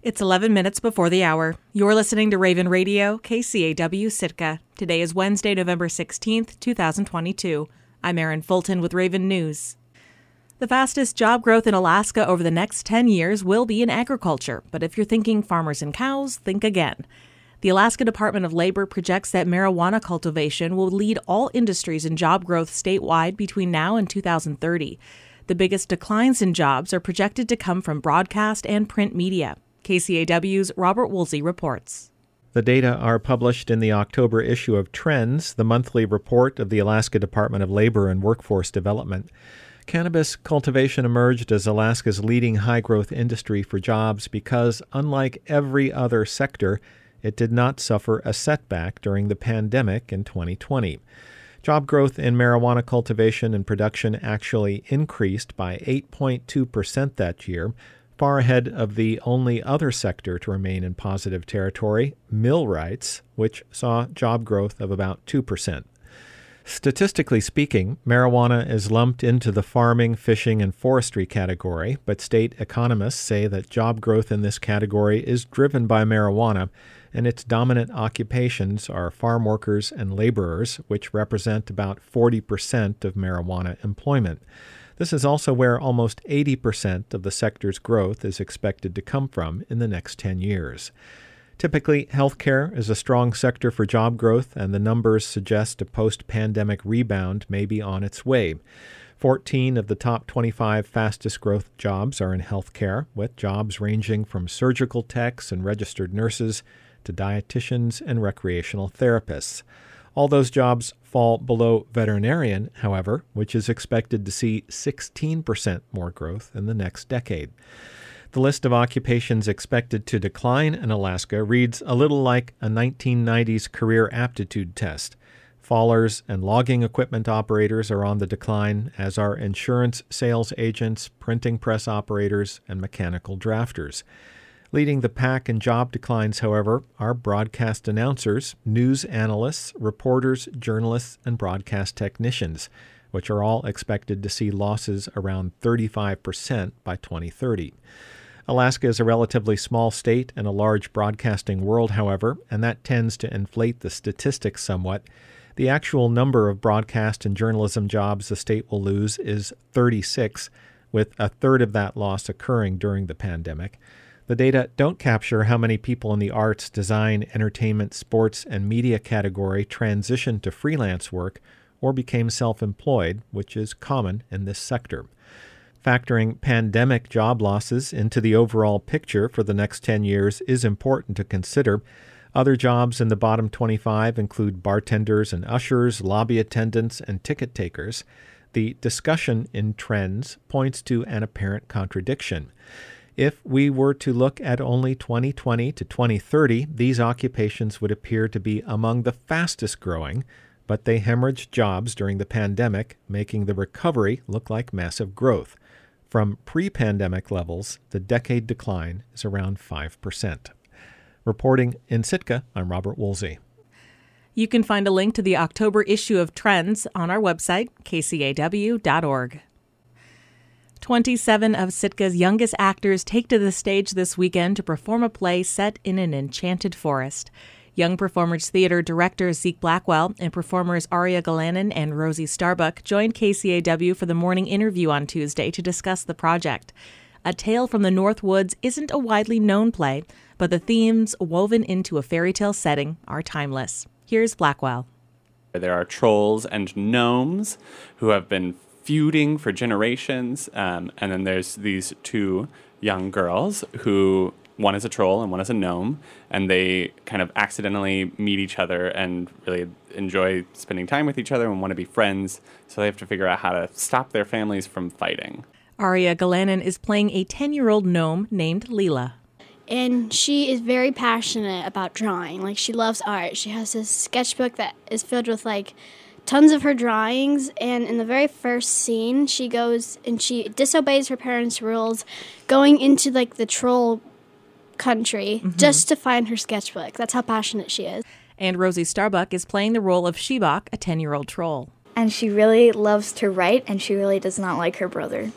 It's 11 minutes before the hour. You're listening to Raven Radio, KCAW Sitka. Today is Wednesday, November 16th, 2022. I'm Erin Fulton with Raven News. The fastest job growth in Alaska over the next 10 years will be in agriculture, but if you're thinking farmers and cows, think again. The Alaska Department of Labor projects that marijuana cultivation will lead all industries in job growth statewide between now and 2030. The biggest declines in jobs are projected to come from broadcast and print media. KCAW's Robert Woolsey reports. The data are published in the October issue of Trends, the monthly report of the Alaska Department of Labor and Workforce Development. Cannabis cultivation emerged as Alaska's leading high growth industry for jobs because, unlike every other sector, it did not suffer a setback during the pandemic in 2020. Job growth in marijuana cultivation and production actually increased by 8.2% that year, far ahead of the only other sector to remain in positive territory, millwrights, which saw job growth of about 2%. Statistically speaking, marijuana is lumped into the farming, fishing, and forestry category, but state economists say that job growth in this category is driven by marijuana, and its dominant occupations are farm workers and laborers, which represent about 40% of marijuana employment. This is also where almost 80% of the sector's growth is expected to come from in the next 10 years. Typically, healthcare is a strong sector for job growth, and the numbers suggest a post pandemic rebound may be on its way. 14 of the top 25 fastest growth jobs are in healthcare, with jobs ranging from surgical techs and registered nurses to dietitians and recreational therapists. All those jobs fall below veterinarian, however, which is expected to see 16% more growth in the next decade. The list of occupations expected to decline in Alaska reads a little like a 1990s career aptitude test. Fallers and logging equipment operators are on the decline, as are insurance sales agents, printing press operators, and mechanical drafters. Leading the pack in job declines, however, are broadcast announcers, news analysts, reporters, journalists, and broadcast technicians, which are all expected to see losses around 35% by 2030. Alaska is a relatively small state in a large broadcasting world, however, and that tends to inflate the statistics somewhat. The actual number of broadcast and journalism jobs the state will lose is 36, with a third of that loss occurring during the pandemic. The data don't capture how many people in the arts, design, entertainment, sports, and media category transitioned to freelance work or became self employed, which is common in this sector. Factoring pandemic job losses into the overall picture for the next 10 years is important to consider. Other jobs in the bottom 25 include bartenders and ushers, lobby attendants, and ticket takers. The discussion in trends points to an apparent contradiction. If we were to look at only 2020 to 2030, these occupations would appear to be among the fastest growing, but they hemorrhaged jobs during the pandemic, making the recovery look like massive growth. From pre pandemic levels, the decade decline is around 5%. Reporting in Sitka, I'm Robert Woolsey. You can find a link to the October issue of Trends on our website, kcaw.org. 27 of Sitka's youngest actors take to the stage this weekend to perform a play set in an enchanted forest. Young Performers Theater director Zeke Blackwell and performers Aria Galanin and Rosie Starbuck joined KCAW for the morning interview on Tuesday to discuss the project. A Tale from the North Woods isn't a widely known play, but the themes woven into a fairy tale setting are timeless. Here's Blackwell. There are trolls and gnomes who have been feuding for generations. Um, and then there's these two young girls who one is a troll and one is a gnome, and they kind of accidentally meet each other and really enjoy spending time with each other and want to be friends. So they have to figure out how to stop their families from fighting. Aria Galanin is playing a 10 year old gnome named Leela. And she is very passionate about drawing. Like, she loves art. She has this sketchbook that is filled with, like, tons of her drawings and in the very first scene she goes and she disobeys her parents rules going into like the troll country mm-hmm. just to find her sketchbook that's how passionate she is and rosie starbuck is playing the role of shebok a 10-year-old troll and she really loves to write and she really does not like her brother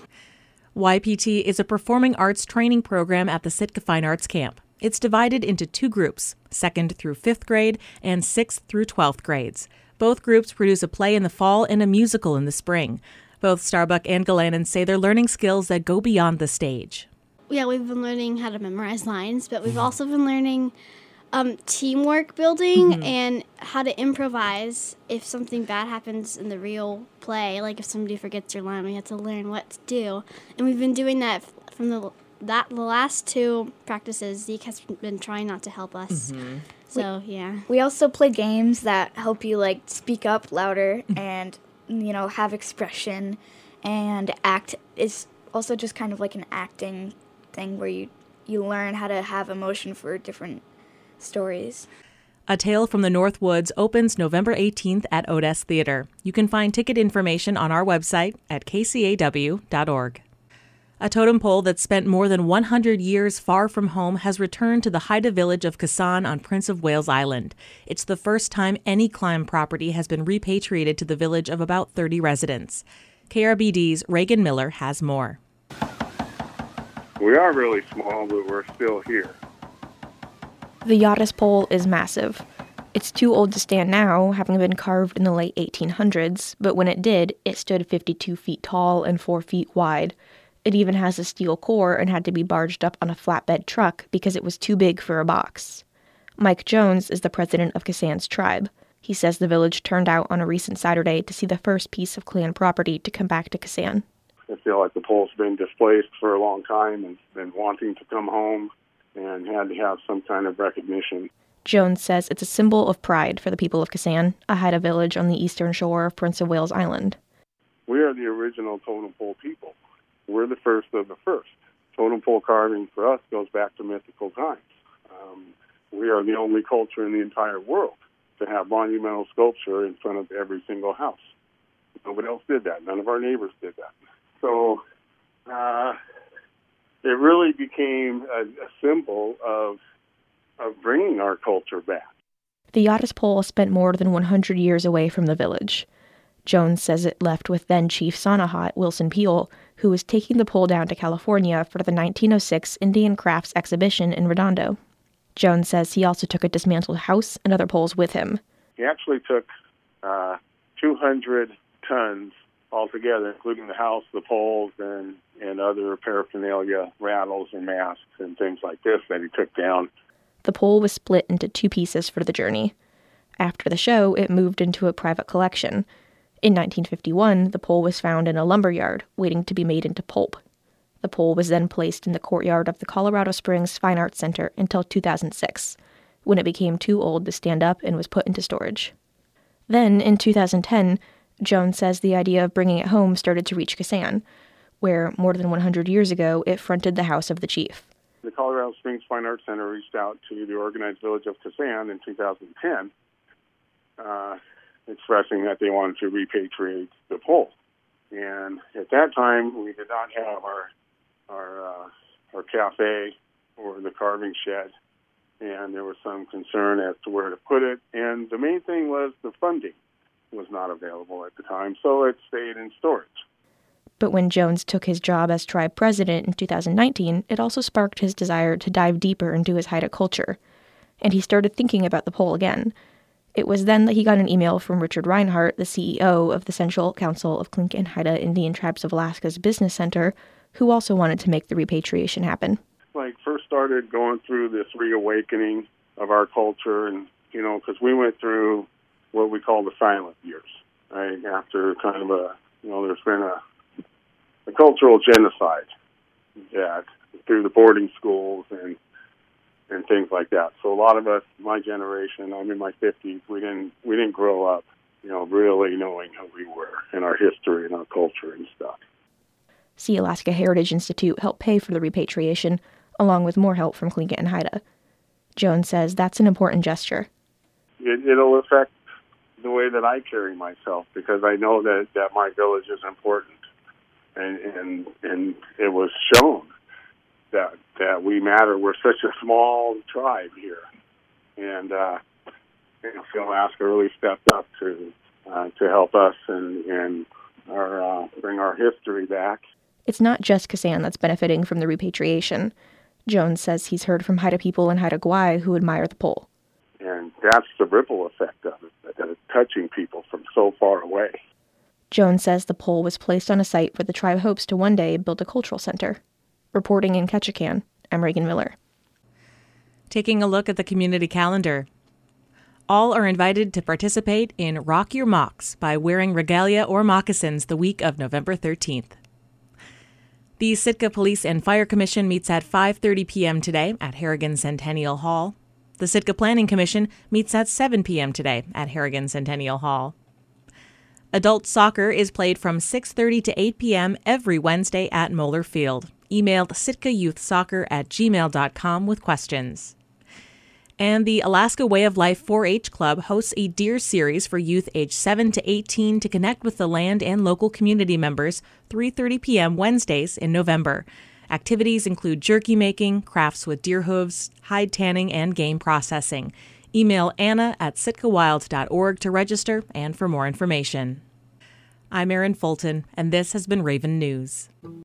YPT is a performing arts training program at the Sitka Fine Arts Camp. It's divided into two groups, second through fifth grade and sixth through 12th grades. Both groups produce a play in the fall and a musical in the spring. Both Starbuck and Galanin say they're learning skills that go beyond the stage. Yeah, we've been learning how to memorize lines, but we've also been learning um, teamwork building mm-hmm. and how to improvise if something bad happens in the real play. Like if somebody forgets your line, we have to learn what to do. And we've been doing that from the that the last two practices. Zeke has been trying not to help us. Mm-hmm. So we, yeah. We also play games that help you like speak up louder mm-hmm. and you know have expression and act. Is also just kind of like an acting thing where you you learn how to have emotion for different stories. A Tale from the North Woods opens November 18th at Odess Theater. You can find ticket information on our website at kcaw.org. A totem pole that spent more than 100 years far from home has returned to the Haida village of Kasaan on Prince of Wales Island. It's the first time any climb property has been repatriated to the village of about 30 residents. KRBD's Reagan Miller has more. We are really small, but we're still here. The Yadis pole is massive. It's too old to stand now, having been carved in the late 1800s, but when it did, it stood 52 feet tall and 4 feet wide. It even has a steel core and had to be barged up on a flatbed truck because it was too big for a box. Mike Jones is the president of Kasaan's tribe. He says the village turned out on a recent Saturday to see the first piece of clan property to come back to Kasaan. I feel like the pole's been displaced for a long time and been wanting to come home and had to have some kind of recognition. Jones says it's a symbol of pride for the people of Kasaan, a Haida village on the eastern shore of Prince of Wales Island. We are the original totem pole people. We're the first of the first. Totem pole carving for us goes back to mythical times. Um, we are the only culture in the entire world to have monumental sculpture in front of every single house. Nobody else did that. None of our neighbors did that. So uh, it really became a, a symbol of of bringing our culture back. The Yadis pole spent more than 100 years away from the village. Jones says it left with then Chief Sanahat Wilson Peel, who was taking the pole down to California for the 1906 Indian Crafts exhibition in Redondo. Jones says he also took a dismantled house and other poles with him. He actually took uh, 200 tons altogether, including the house, the poles, and and other paraphernalia, rattles and masks and things like this that he took down. The pole was split into two pieces for the journey. After the show, it moved into a private collection. In 1951, the pole was found in a lumber yard, waiting to be made into pulp. The pole was then placed in the courtyard of the Colorado Springs Fine Arts Center until 2006, when it became too old to stand up and was put into storage. Then, in 2010, Jones says the idea of bringing it home started to reach Kasaan, where more than 100 years ago it fronted the house of the chief. The Colorado Springs Fine Arts Center reached out to the organized village of Kasaan in 2010, uh, expressing that they wanted to repatriate the pole. And at that time, we did not have our our uh, our cafe or the carving shed, and there was some concern as to where to put it. And the main thing was the funding was not available at the time, so it stayed in storage. But when Jones took his job as tribe president in 2019, it also sparked his desire to dive deeper into his Haida culture. And he started thinking about the pole again. It was then that he got an email from Richard Reinhart, the CEO of the Central Council of Tlingit and Haida Indian Tribes of Alaska's Business Center, who also wanted to make the repatriation happen. Like, first started going through this reawakening of our culture, and, you know, because we went through what we call the silent years, right? After kind of a, you know, there's been a, a cultural genocide that through the boarding schools and and things like that. So a lot of us, my generation, I'm in my 50s, we didn't we didn't grow up, you know, really knowing who we were and our history and our culture and stuff. Sealaska Heritage Institute helped pay for the repatriation, along with more help from Tlingit and Haida. Jones says that's an important gesture. It, it'll affect the way that I carry myself because I know that that my village is important, and and and it was shown that that we matter. We're such a small tribe here, and uh, you know, Sealaska really stepped up to uh, to help us and and our uh, bring our history back. It's not just Kasaan that's benefiting from the repatriation. Jones says he's heard from Haida people in Haida Gwaii who admire the pole. And that's the ripple effect of it, that it's touching people from so far away. Jones says the pole was placed on a site where the tribe hopes to one day build a cultural center. Reporting in Ketchikan, I'm Reagan Miller. Taking a look at the community calendar. All are invited to participate in Rock Your Mocks by wearing regalia or moccasins the week of November 13th. The Sitka Police and Fire Commission meets at 5:30 p.m. today at Harrigan Centennial Hall. The Sitka Planning Commission meets at 7 p.m. today at Harrigan Centennial Hall. Adult soccer is played from 6:30 to 8 p.m. every Wednesday at Moeller Field. Email sitkayouthsoccer at gmail.com with questions. And the Alaska Way of Life 4 H Club hosts a deer series for youth aged 7 to 18 to connect with the land and local community members 3:30 p.m. Wednesdays in November. Activities include jerky making, crafts with deer hooves, hide tanning, and game processing. Email Anna at sitkawild.org to register and for more information. I'm Erin Fulton, and this has been Raven News.